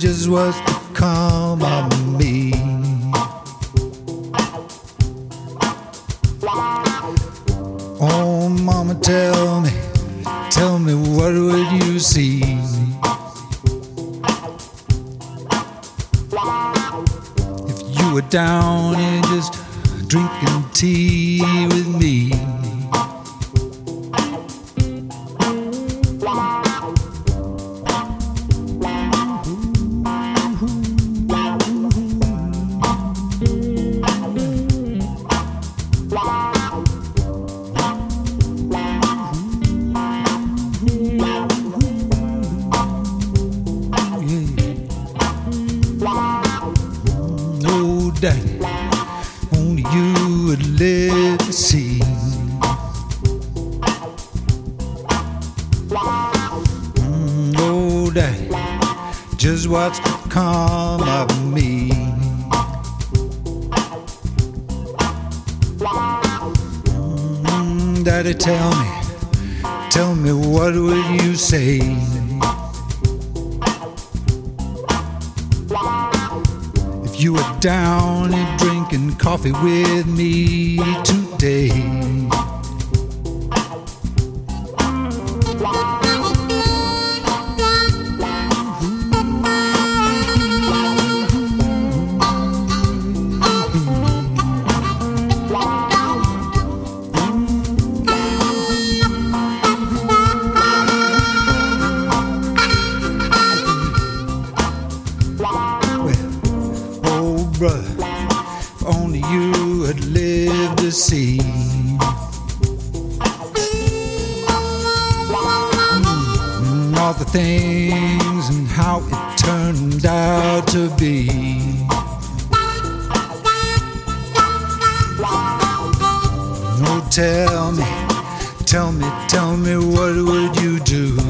Just what's become of me? Oh, mama, tell me, tell me, what would you see? If you were down and just drinking tea with me. Just what's become of me. Daddy, tell me, tell me, what will you say? If you were down and drinking coffee with me today. Brother, if only you had lived to see. Mm, all the things and how it turned out to be. No, tell me, tell me, tell me, what would you do?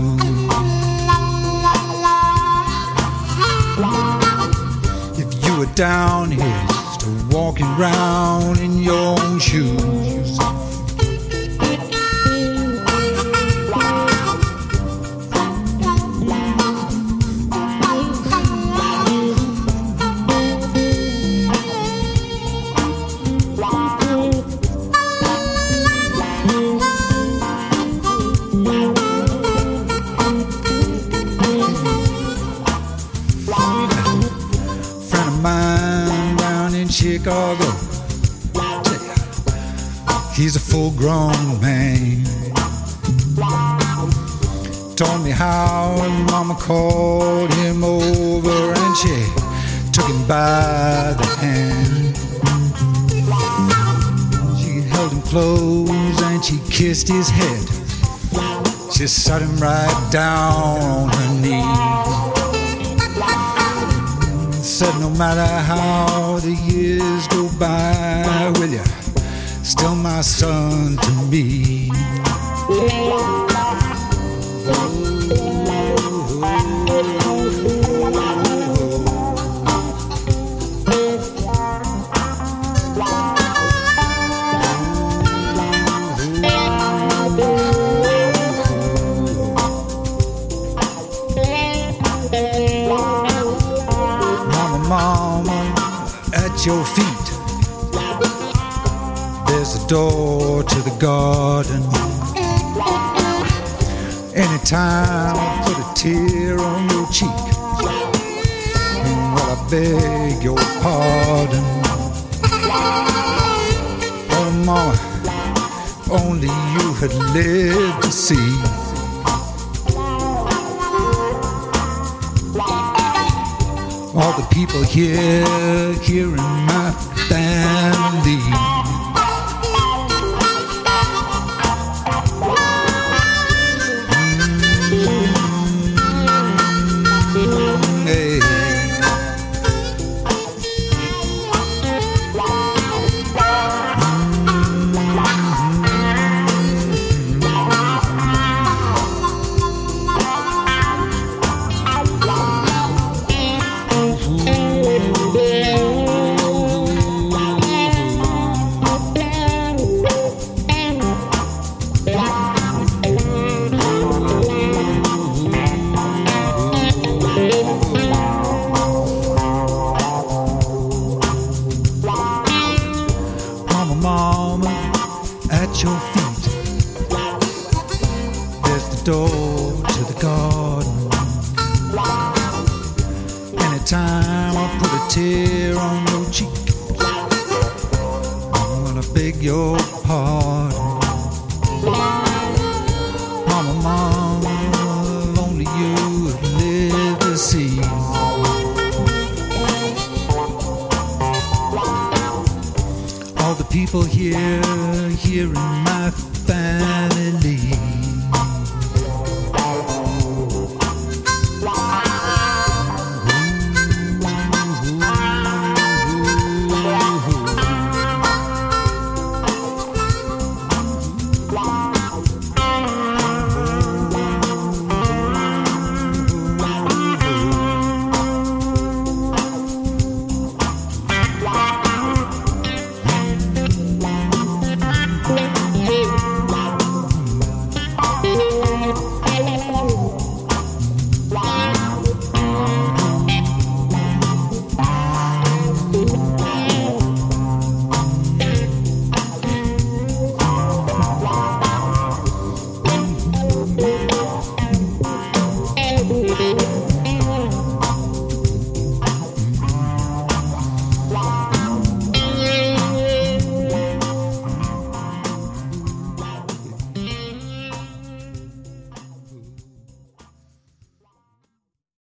Down here just walking around in your own shoes. Grown man. Told me how mama called him over and she took him by the hand. She held him close and she kissed his head. She sat him right down on her knee said no matter how the years go by, will you still my son to me? Mama, mama, at your feet. There's a door to the garden. Anytime I put a tear on your cheek, well, I beg your pardon. Oh, mama, only you had lived to see. all the people here, here in my family. door to the garden. Anytime I put a tear on your cheek, I'm gonna beg your pardon. Mama, mama, only you would lived to see. All the people here, here in my family.